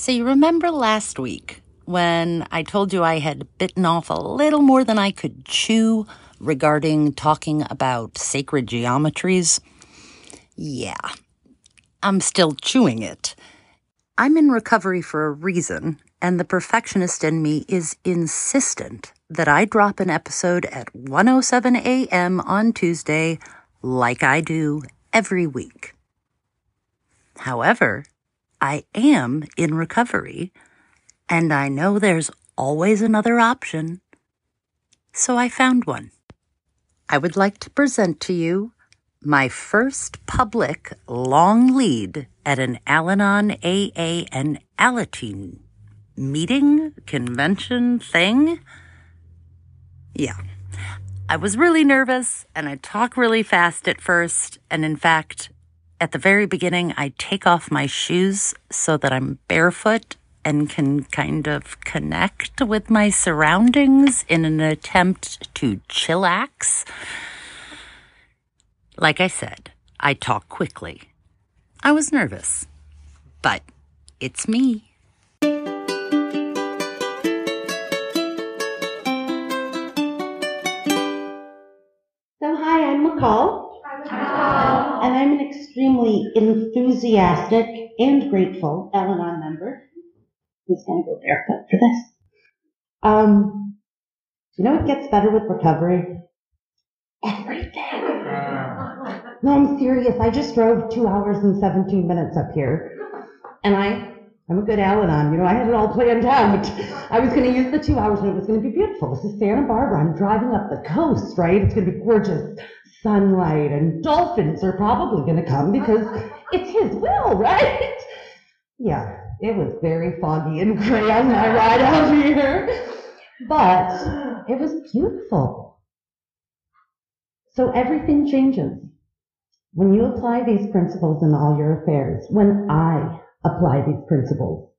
So, you remember last week when I told you I had bitten off a little more than I could chew regarding talking about sacred geometries? Yeah, I'm still chewing it. I'm in recovery for a reason, and the perfectionist in me is insistent that I drop an episode at 107 a.m. on Tuesday, like I do every week. However, I am in recovery, and I know there's always another option. So I found one. I would like to present to you my first public long lead at an Al Anon AA and Alateen meeting, convention thing. Yeah. I was really nervous and I talk really fast at first. And in fact, at the very beginning, I take off my shoes so that I'm barefoot and can kind of connect with my surroundings in an attempt to chillax. Like I said, I talk quickly. I was nervous, but it's me. So, hi, I'm McCall. And I'm an extremely enthusiastic and grateful Al Anon member who's going to go barefoot for this. Um, you know what gets better with recovery? Everything. No, I'm serious. I just drove two hours and 17 minutes up here. And I, I'm a good Al Anon. You know, I had it all planned out. I was going to use the two hours and it was going to be beautiful. This is Santa Barbara. I'm driving up the coast, right? It's going to be gorgeous sunlight and dolphins are probably going to come because it's his will, right? Yeah, it was very foggy and gray on my ride out here, but it was beautiful. So everything changes. When you apply these principles in all your affairs, when I apply these principles,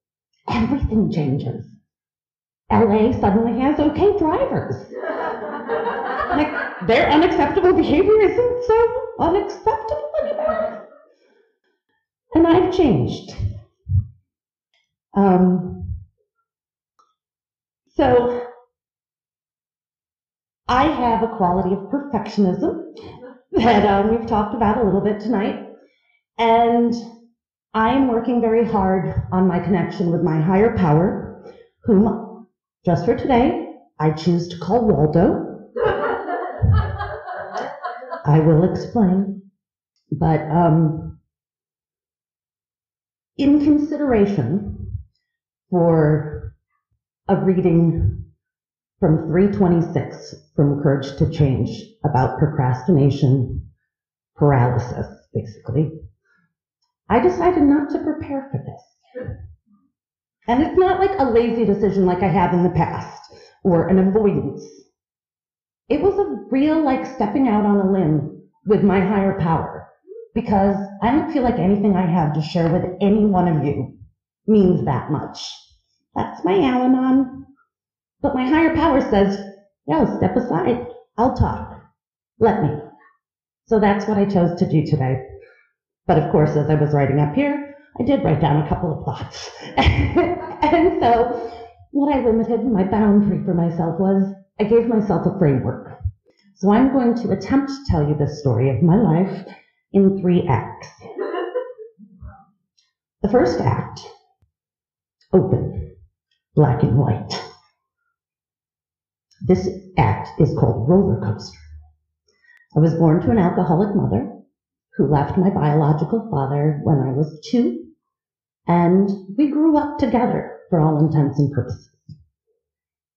everything changes. LA suddenly has okay drivers. Like, their unacceptable behavior isn't so unacceptable anymore. And I've changed. Um, so, I have a quality of perfectionism that um, we've talked about a little bit tonight. And I'm working very hard on my connection with my higher power, whom, just for today, I choose to call Waldo. I will explain. But um, in consideration for a reading from 326 from Courage to Change about procrastination paralysis, basically, I decided not to prepare for this. And it's not like a lazy decision like I have in the past or an avoidance. It was a real like stepping out on a limb with my higher power because I don't feel like anything I have to share with any one of you means that much. That's my Al Anon. But my higher power says, no, step aside. I'll talk. Let me. So that's what I chose to do today. But of course, as I was writing up here, I did write down a couple of thoughts. and so what I limited, my boundary for myself was I gave myself a framework. So I'm going to attempt to tell you the story of my life in three acts. The first act, open, black and white. This act is called roller coaster. I was born to an alcoholic mother who left my biological father when I was two, and we grew up together for all intents and purposes.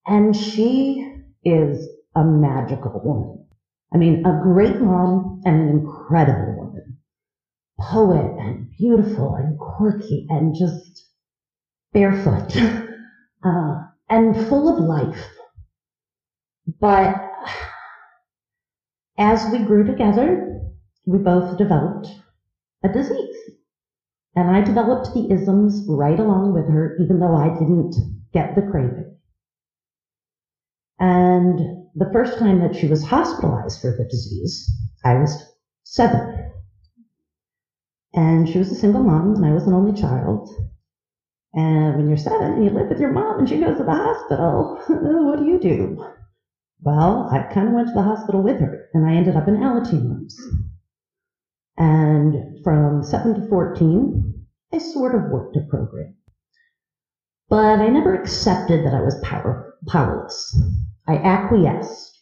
And she is a magical woman. I mean, a great mom and an incredible woman. Poet and beautiful and quirky and just barefoot uh, and full of life. But as we grew together, we both developed a disease. And I developed the isms right along with her, even though I didn't get the craving. And the first time that she was hospitalized for the disease, I was seven. And she was a single mom, and I was an only child. And when you're seven and you live with your mom and she goes to the hospital, what do you do? Well, I kind of went to the hospital with her and I ended up in Alateen rooms. And from 7 to 14, I sort of worked a program. But I never accepted that I was power, powerless. I acquiesced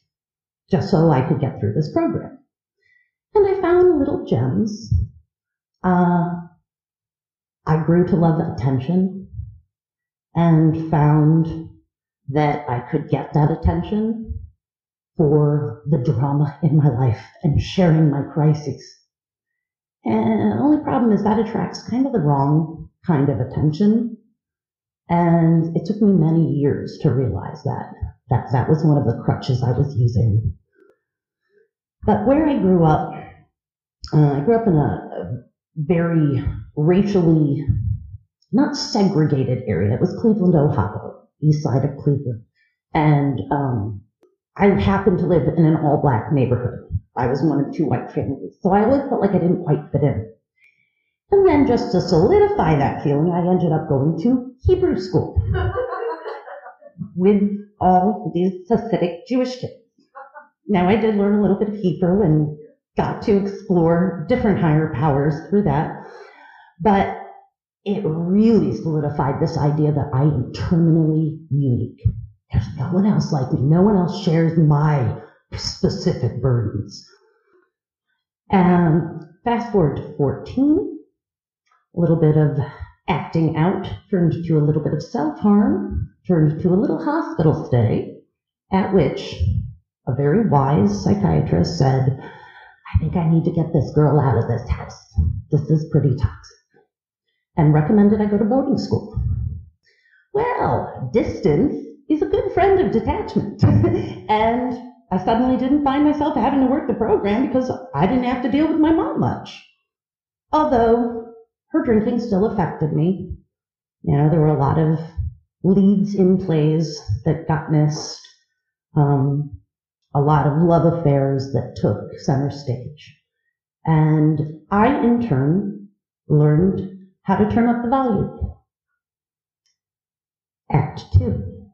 just so I could get through this program. And I found little gems. Uh, I grew to love attention and found that I could get that attention for the drama in my life and sharing my crises. And the only problem is that attracts kind of the wrong kind of attention. And it took me many years to realize that. That that was one of the crutches I was using. But where I grew up, uh, I grew up in a, a very racially not segregated area. It was Cleveland, Ohio, east side of Cleveland. And um, I happened to live in an all black neighborhood. I was one of two white families. So I always felt like I didn't quite fit in. And then just to solidify that feeling, I ended up going to Hebrew school with all these Hasidic Jewish kids. Now I did learn a little bit of Hebrew and got to explore different higher powers through that. But it really solidified this idea that I am terminally unique. There's no one else like me. No one else shares my specific burdens. And fast forward to 14, a little bit of acting out turned to a little bit of self harm, turned to a little hospital stay, at which a very wise psychiatrist said, I think I need to get this girl out of this house. This is pretty toxic. And recommended I go to boarding school. Well, distance is a good friend of detachment. and I suddenly didn't find myself having to work the program because I didn't have to deal with my mom much. Although her drinking still affected me. You know, there were a lot of leads in plays that got missed. Um, a lot of love affairs that took center stage. And I, in turn, learned how to turn up the volume. Act two.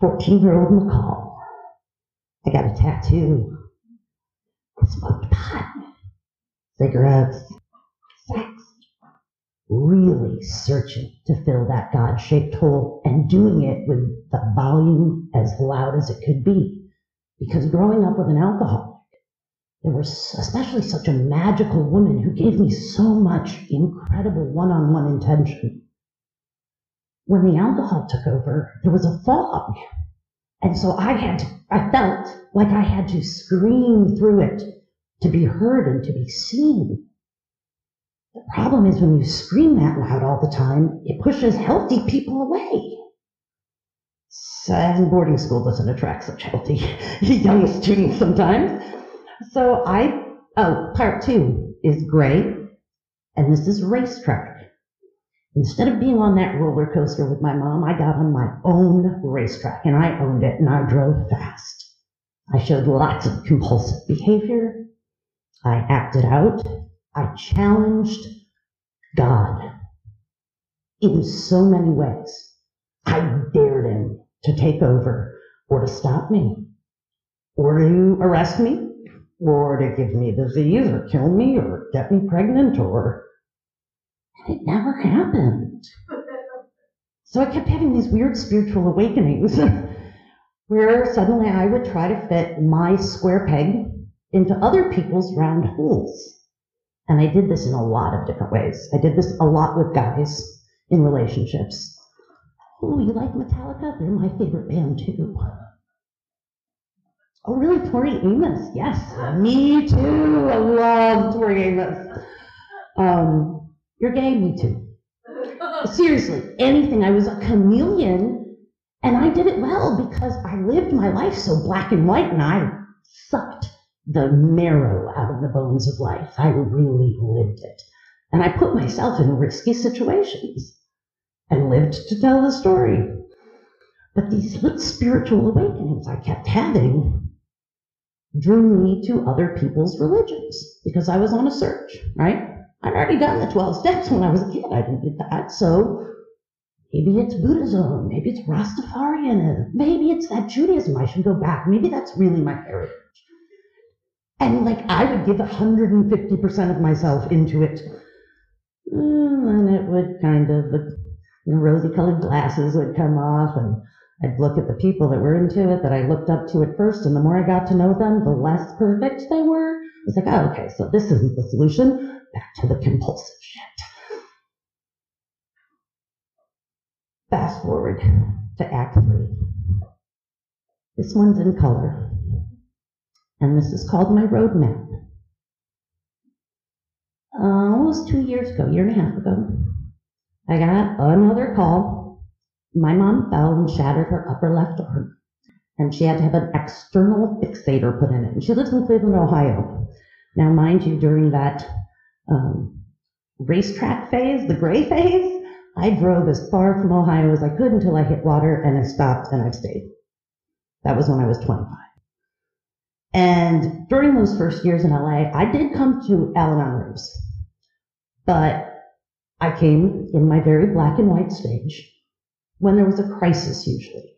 14 year old McCall. I got a tattoo. I smoked pot, cigarettes, sex. Really searching to fill that God shaped hole and doing it with the volume as loud as it could be. Because growing up with an alcoholic, there was especially such a magical woman who gave me so much incredible one on one intention. When the alcohol took over, there was a fog. And so I had to, I felt like I had to scream through it to be heard and to be seen. The problem is when you scream that loud all the time, it pushes healthy people away. And boarding school doesn't attract such healthy young students sometimes. So I, oh, part two is gray, and this is racetrack. Instead of being on that roller coaster with my mom, I got on my own racetrack and I owned it and I drove fast. I showed lots of compulsive behavior. I acted out. I challenged God in so many ways. I dared him to take over or to stop me or to arrest me or to give me disease or kill me or get me pregnant or it never happened. So I kept having these weird spiritual awakenings where suddenly I would try to fit my square peg into other people's round holes. And I did this in a lot of different ways. I did this a lot with guys in relationships. Oh, you like Metallica? They're my favorite band too. Oh, really? Tori Amos? Yes, me too. I love Tori Amos. Um, you're gay, me too. Seriously, anything. I was a chameleon, and I did it well because I lived my life so black and white, and I sucked the marrow out of the bones of life. I really lived it. And I put myself in risky situations and lived to tell the story. But these little spiritual awakenings I kept having drew me to other people's religions because I was on a search, right? I'd already done the 12 steps when I was a kid. I didn't get that. So Maybe it's Buddhism. Maybe it's Rastafarianism. Maybe it's that Judaism. I should go back. Maybe that's really my heritage. And like I would give 150% of myself into it. Mm, and then it would kind of, the you know, rosy colored glasses would come off and I'd look at the people that were into it that I looked up to at first. And the more I got to know them, the less perfect they were. It's like, oh, okay, so this isn't the solution. Back to the compulsive shit. Fast forward to Act 3. This one's in color. And this is called my roadmap. Uh, almost two years ago, year and a half ago, I got another call. My mom fell and shattered her upper left arm. And she had to have an external fixator put in it. And she lives in Cleveland, Ohio. Now, mind you, during that um, racetrack phase, the gray phase, I drove as far from Ohio as I could until I hit water and I stopped and I've stayed. That was when I was 25. And during those first years in LA, I did come to Al Anon rooms, but I came in my very black and white stage when there was a crisis usually.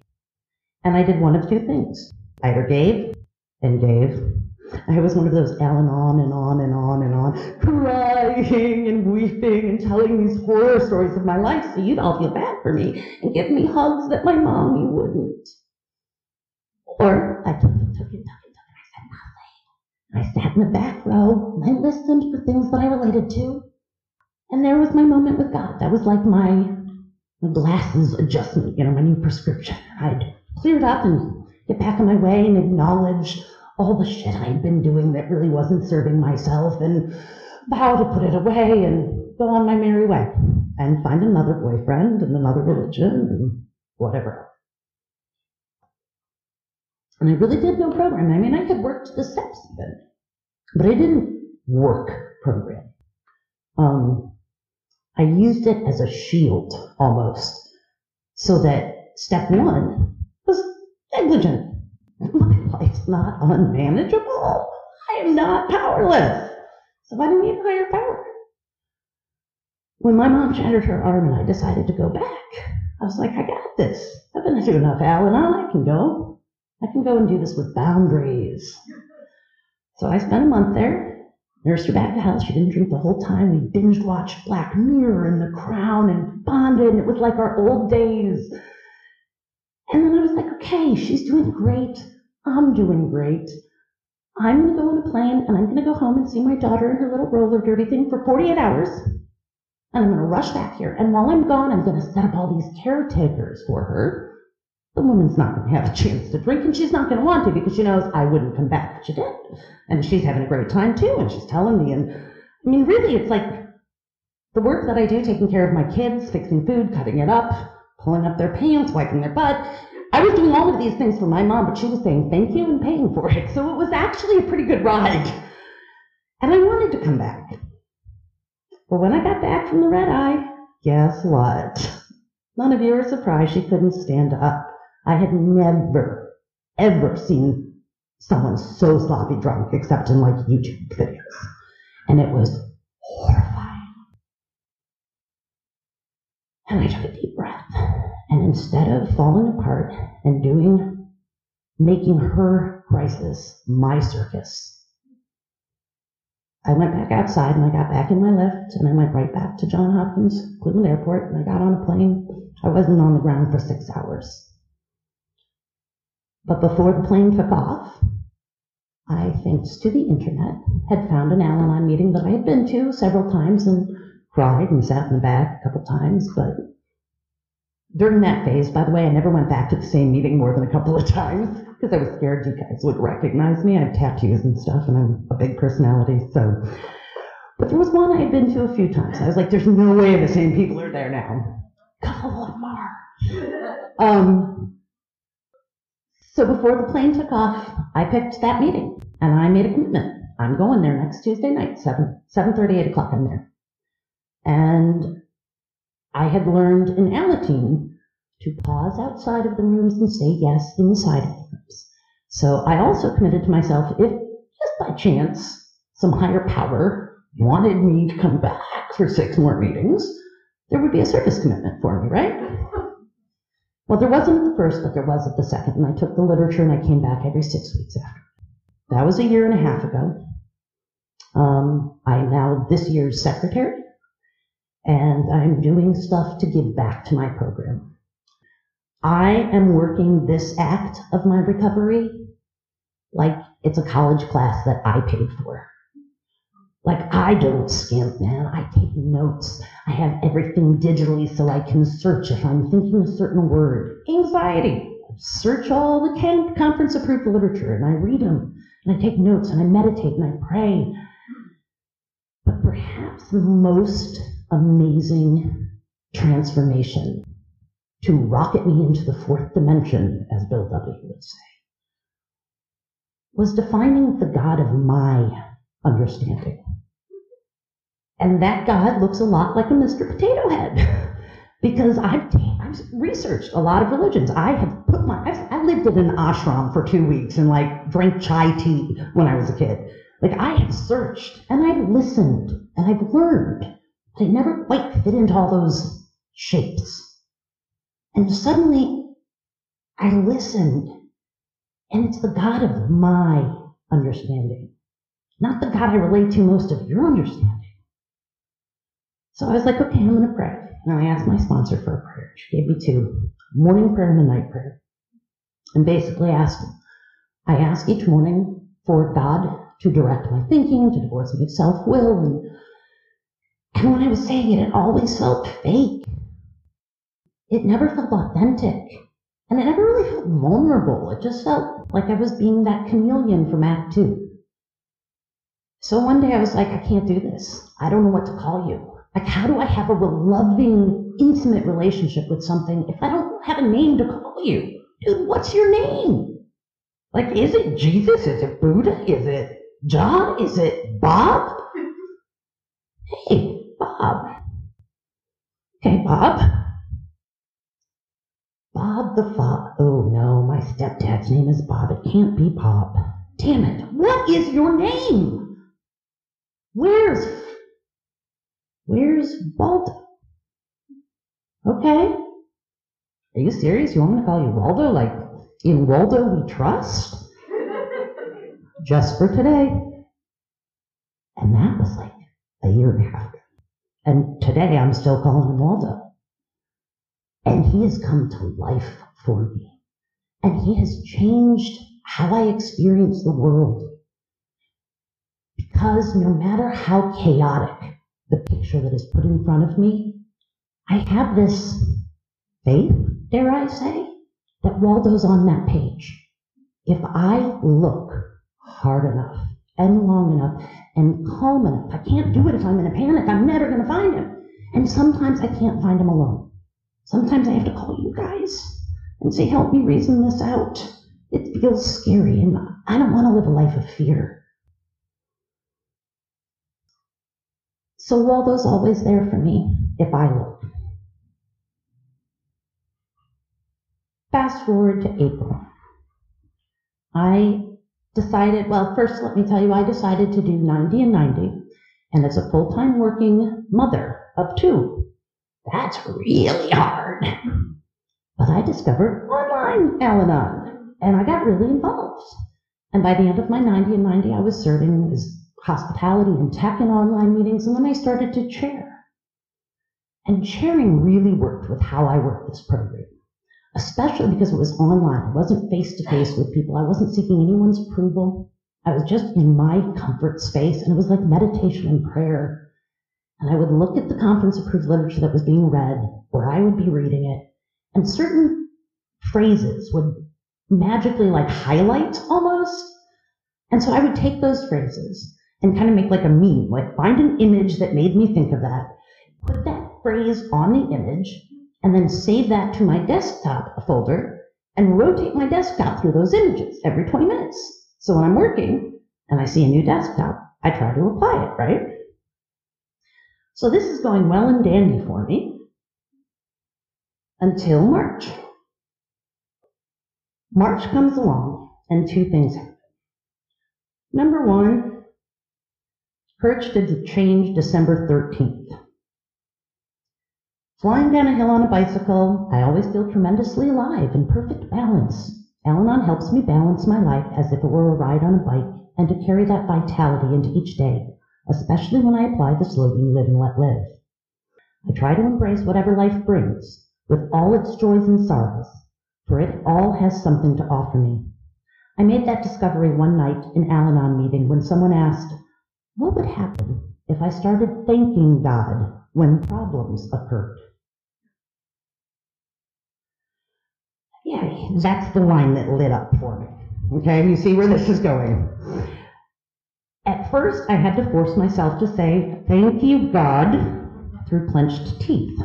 And I did one of two things. I either gave and gave. I was one of those Al Anon and on and on and on, crying and weeping and telling these horror stories of my life so you'd all feel bad for me and give me hugs that my mommy wouldn't. Or I took it, took it, took it. Took it. I said nothing. And I sat in the back row and I listened for things that I related to. And there was my moment with God. That was like my, my glasses adjustment, you know, my new prescription. I'd clear it up and get back on my way and acknowledge all the shit I'd been doing that really wasn't serving myself and vow to put it away and go on my merry way and find another boyfriend and another religion and whatever. And I really did no program. I mean, I had worked the steps even, but I didn't work program. Um, I used it as a shield almost, so that step one was negligent. Life's not unmanageable. I am not powerless. So I don't need higher power. When my mom shattered her arm and I decided to go back, I was like, I got this. I've been through enough Al Anon. I can go. I can go and do this with boundaries. So I spent a month there, nursed her back to health. She didn't drink the whole time. We binge watched Black Mirror and The Crown and bonded, and it was like our old days. And then I was like, okay, she's doing great. I'm doing great. I'm going to go on a plane and I'm going to go home and see my daughter in her little roller derby thing for 48 hours. And I'm going to rush back here. And while I'm gone, I'm going to set up all these caretakers for her the woman's not going to have a chance to drink, and she's not going to want to because she knows I wouldn't come back if she did. And she's having a great time too, and she's telling me. And I mean, really, it's like the work that I do, taking care of my kids, fixing food, cutting it up, pulling up their pants, wiping their butt. I was doing all of these things for my mom, but she was saying thank you and paying for it. So it was actually a pretty good ride. And I wanted to come back. But when I got back from the red eye, guess what? None of you are surprised she couldn't stand up. I had never, ever seen someone so sloppy drunk except in like YouTube videos. And it was horrifying. And I took a deep breath. And instead of falling apart and doing, making her crisis my circus, I went back outside and I got back in my Lyft and I went right back to John Hopkins Cleveland Airport and I got on a plane. I wasn't on the ground for six hours. But before the plane took off, I, thanks to the internet, had found an Al Anon meeting that I had been to several times and cried and sat in the back a couple times. But during that phase, by the way, I never went back to the same meeting more than a couple of times because I was scared you guys would recognize me. I have tattoos and stuff, and I'm a big personality. So, but there was one I had been to a few times. I was like, "There's no way the same people are there now." Couple of more. Um, so before the plane took off, I picked that meeting and I made a commitment. I'm going there next Tuesday night, 7, 7.30, 8 o'clock, I'm there. And I had learned in Alateen to pause outside of the rooms and say yes inside of the rooms. So I also committed to myself, if just by chance some higher power wanted me to come back for six more meetings, there would be a service commitment for me, right? Well, there wasn't at the first, but there was at the second, and I took the literature and I came back every six weeks after. That was a year and a half ago. Um, I'm now this year's secretary, and I'm doing stuff to give back to my program. I am working this act of my recovery like it's a college class that I paid for. Like I don't skimp, man. I take notes. I have everything digitally so I can search if I'm thinking a certain word. Anxiety. I search all the conference approved literature and I read them and I take notes and I meditate and I pray. But perhaps the most amazing transformation to rocket me into the fourth dimension, as Bill W. would say, was defining the God of my understanding. And that God looks a lot like a Mr. Potato Head. because I've, I've researched a lot of religions. I have put my, I've, I lived in an ashram for two weeks and like drank chai tea when I was a kid. Like I have searched and I've listened and I've learned. But it never quite fit into all those shapes. And suddenly I listened and it's the God of my understanding, not the God I relate to most of your understanding. So I was like, okay, I'm going to pray. And I asked my sponsor for a prayer. She gave me two morning prayer and a night prayer. And basically asked, I ask each morning for God to direct my thinking, to divorce me of self will. And, and when I was saying it, it always felt fake. It never felt authentic. And it never really felt vulnerable. It just felt like I was being that chameleon from Act Two. So one day I was like, I can't do this. I don't know what to call you. Like, how do I have a loving, intimate relationship with something if I don't have a name to call you? Dude, what's your name? Like, is it Jesus? Is it Buddha? Is it John? Is it Bob? Hey, Bob. Okay, Bob. Bob the Fob. Oh no, my stepdad's name is Bob. It can't be Bob. Damn it. What is your name? Where's. Where's Waldo? Okay. Are you serious? You want me to call you Waldo? Like, in Waldo we trust? Just for today. And that was like a year and a half ago. And today I'm still calling him Waldo. And he has come to life for me. And he has changed how I experience the world. Because no matter how chaotic the picture that is put in front of me, I have this faith, dare I say, that Waldo's on that page. If I look hard enough and long enough and calm enough, I can't do it if I'm in a panic. I'm never going to find him. And sometimes I can't find him alone. Sometimes I have to call you guys and say, help me reason this out. It feels scary, and I don't want to live a life of fear. So Waldo's always there for me if I look. Fast forward to April. I decided, well, first let me tell you, I decided to do 90 and 90, and as a full time working mother of two, that's really hard. But I discovered online Al Anon, and I got really involved. And by the end of my 90 and 90, I was serving as hospitality and tech and online meetings, and then I started to chair. And chairing really worked with how I work this program, especially because it was online. I wasn't face to face with people. I wasn't seeking anyone's approval. I was just in my comfort space, and it was like meditation and prayer and I would look at the conference approved literature that was being read, or I would be reading it, and certain phrases would magically like highlight almost. And so I would take those phrases and kind of make like a meme, like find an image that made me think of that, put that phrase on the image, and then save that to my desktop folder and rotate my desktop through those images every 20 minutes. So when I'm working and I see a new desktop, I try to apply it, right? So this is going well and dandy for me until March. March comes along and two things happen. Number one, Courage to Change December 13th. Flying down a hill on a bicycle, I always feel tremendously alive in perfect balance. Al Anon helps me balance my life as if it were a ride on a bike and to carry that vitality into each day, especially when I apply the slogan live and let live. I try to embrace whatever life brings, with all its joys and sorrows, for it all has something to offer me. I made that discovery one night in Al Anon meeting when someone asked, what would happen if I started thanking God when problems occurred? Yeah, that's the line that lit up for me. Okay, you see where this is going. At first, I had to force myself to say, Thank you, God, through clenched teeth.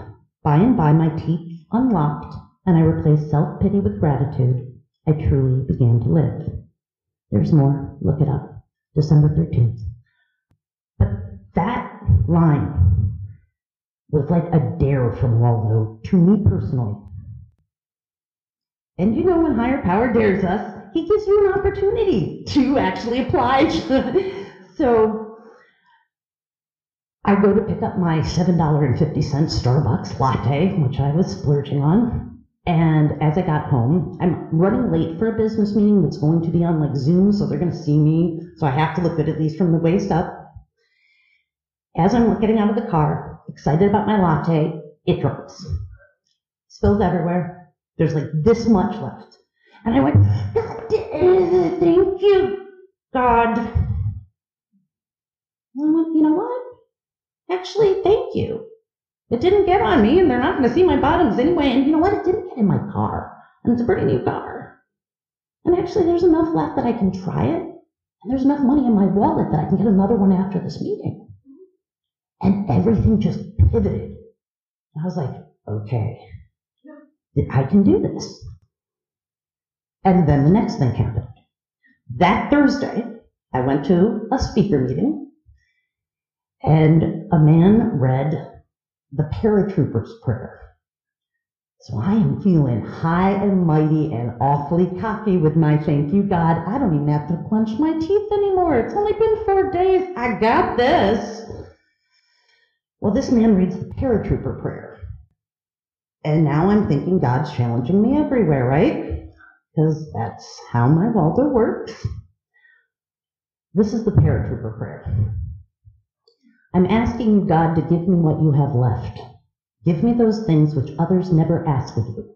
By and by, my teeth unlocked, and I replaced self pity with gratitude. I truly began to live. There's more. Look it up. December 13th. But that line was like a dare from Waldo to me personally. And you know, when higher power dares us, he gives you an opportunity to actually apply. so I go to pick up my $7.50 Starbucks latte, which I was splurging on. And as I got home, I'm running late for a business meeting that's going to be on like Zoom, so they're going to see me. So I have to look good at least from the waist up. As I'm getting out of the car, excited about my latte, it drops. Spills everywhere. There's like this much left. And I went, "God, thank you, God. And I went, you know what? Actually, thank you. It didn't get on me, and they're not going to see my bottoms anyway. And you know what? It didn't get in my car. And it's a pretty new car. And actually, there's enough left that I can try it. And there's enough money in my wallet that I can get another one after this meeting. And everything just pivoted. I was like, okay, I can do this. And then the next thing happened. That Thursday, I went to a speaker meeting, and a man read the paratrooper's prayer. So I am feeling high and mighty and awfully cocky with my thank you, God. I don't even have to clench my teeth anymore. It's only been four days. I got this. Well, this man reads the paratrooper prayer. And now I'm thinking God's challenging me everywhere, right? Because that's how my Waldo works. This is the paratrooper prayer. I'm asking you, God, to give me what you have left. Give me those things which others never ask of you.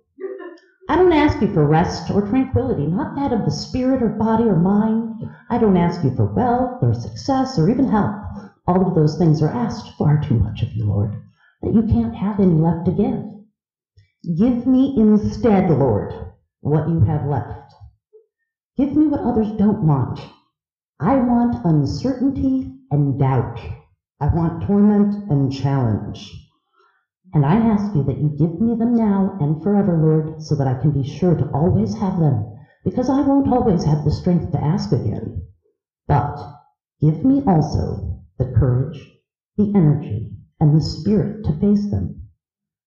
I don't ask you for rest or tranquility, not that of the spirit or body or mind. I don't ask you for wealth or success or even health. All of those things are asked far too much of you, Lord, that you can't have any left to give. Give me instead, Lord, what you have left. Give me what others don't want. I want uncertainty and doubt. I want torment and challenge. And I ask you that you give me them now and forever, Lord, so that I can be sure to always have them, because I won't always have the strength to ask again. But give me also the courage, the energy, and the spirit to face them.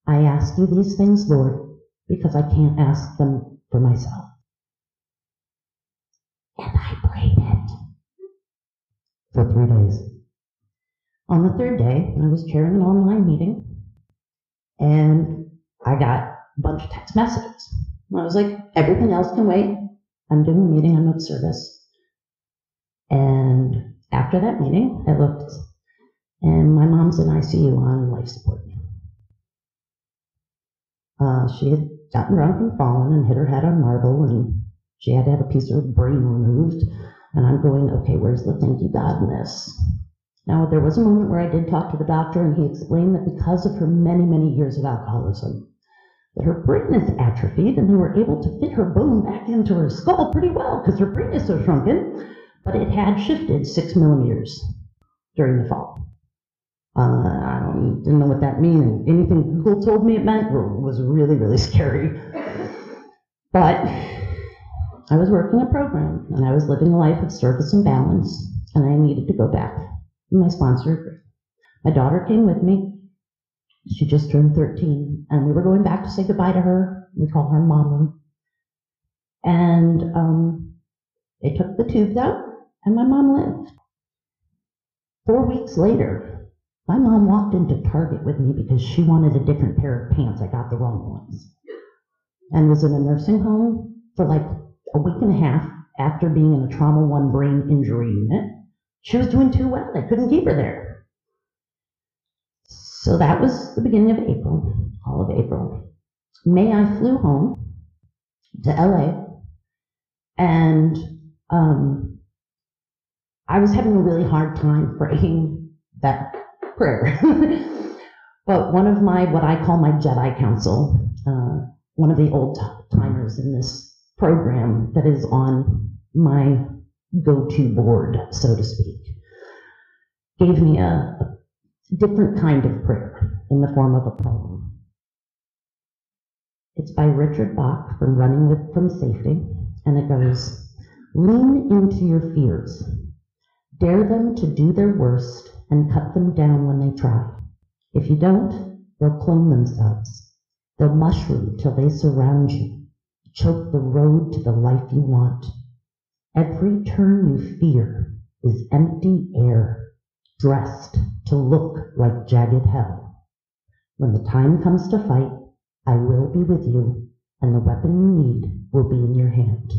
I ask you these things, Lord, because I can't ask them for myself. And I prayed it for three days. On the third day, I was chairing an online meeting, and I got a bunch of text messages. I was like, everything else can wait. I'm doing a meeting, I'm of service. And after that meeting, I looked, and my mom's in ICU on life support. Uh, she had gotten drunk and fallen and hit her head on marble, and she had to have a piece of her brain removed. And I'm going, okay, where's the thank you God in this? Now, there was a moment where I did talk to the doctor, and he explained that because of her many, many years of alcoholism, that her brain is atrophied, and they were able to fit her bone back into her skull pretty well because her brain is so shrunken, but it had shifted six millimeters during the fall. Uh, I don't, didn't know what that meant, anything Google told me it meant was really, really scary. But I was working a program, and I was living a life of service and balance, and I needed to go back. To my sponsor agreed. My daughter came with me. She just turned 13, and we were going back to say goodbye to her. We call her Mama. And um, they took the tubes out, and my mom lived. Four weeks later, My mom walked into Target with me because she wanted a different pair of pants. I got the wrong ones. And was in a nursing home for like a week and a half after being in a trauma one brain injury unit. She was doing too well. I couldn't keep her there. So that was the beginning of April, all of April. May I flew home to LA and um, I was having a really hard time praying that prayer. but one of my, what I call my Jedi Council, uh, one of the old timers in this program that is on my go to board, so to speak, gave me a, a different kind of prayer in the form of a poem. It's by Richard Bach from Running with, from Safety, and it goes, Lean into your fears. Dare them to do their worst and cut them down when they try. If you don't, they'll clone themselves. They'll mushroom till they surround you, choke the road to the life you want. Every turn you fear is empty air, dressed to look like jagged hell. When the time comes to fight, I will be with you, and the weapon you need will be in your hand.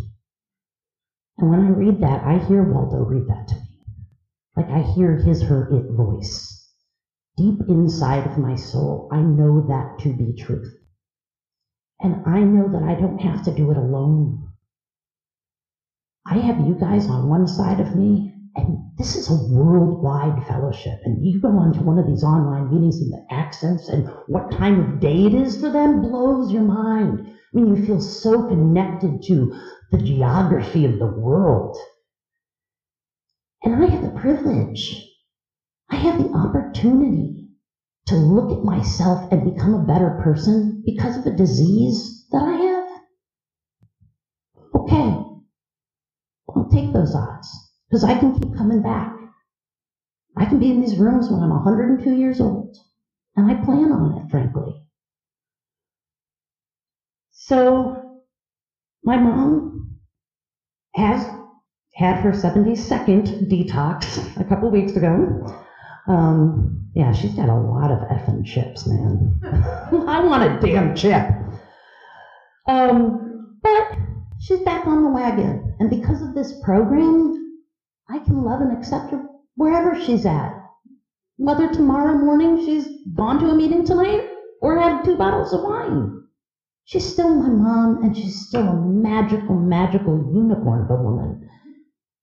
And when I read that, I hear Waldo read that to. Like I hear his, her, it voice. Deep inside of my soul, I know that to be truth. And I know that I don't have to do it alone. I have you guys on one side of me, and this is a worldwide fellowship. And you go onto one of these online meetings and the accents and what time of day it is for them blows your mind. I mean, you feel so connected to the geography of the world. And I have the privilege, I have the opportunity to look at myself and become a better person because of a disease that I have. Okay, I'll take those odds because I can keep coming back. I can be in these rooms when I'm 102 years old, and I plan on it, frankly. So, my mom has had her 72nd detox a couple weeks ago. Um, yeah, she's got a lot of effing chips, man. I want a damn chip. Um, but she's back on the wagon. And because of this program, I can love and accept her wherever she's at. Whether tomorrow morning she's gone to a meeting tonight or had two bottles of wine. She's still my mom, and she's still a magical, magical unicorn of a woman.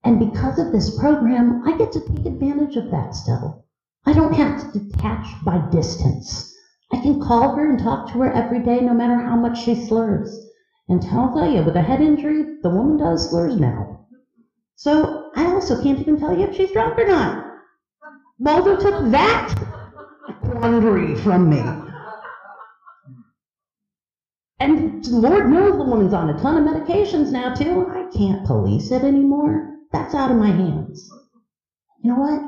And because of this program, I get to take advantage of that still. I don't have to detach by distance. I can call her and talk to her every day, no matter how much she slurs. And I'll tell you, with a head injury, the woman does slurs now. So I also can't even tell you if she's drunk or not. Waldo took that quandary from me. And Lord knows the woman's on a ton of medications now, too. I can't police it anymore. That's out of my hands. You know what?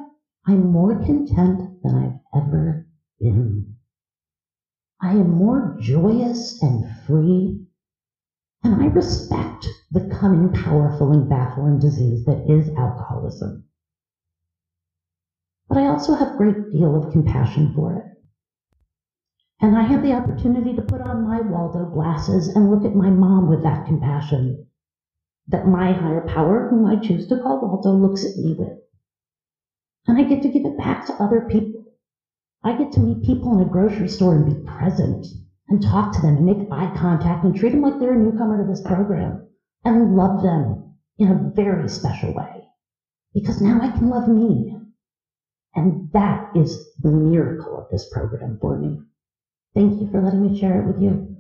I'm more content than I've ever been. I am more joyous and free, and I respect the cunning, powerful, and baffling disease that is alcoholism. But I also have a great deal of compassion for it. And I have the opportunity to put on my Waldo glasses and look at my mom with that compassion that my higher power, whom I choose to call Waldo, looks at me with. And I get to give it back to other people. I get to meet people in a grocery store and be present and talk to them and make eye contact and treat them like they're a newcomer to this program and love them in a very special way. Because now I can love me. And that is the miracle of this program for me. Thank you for letting me share it with you.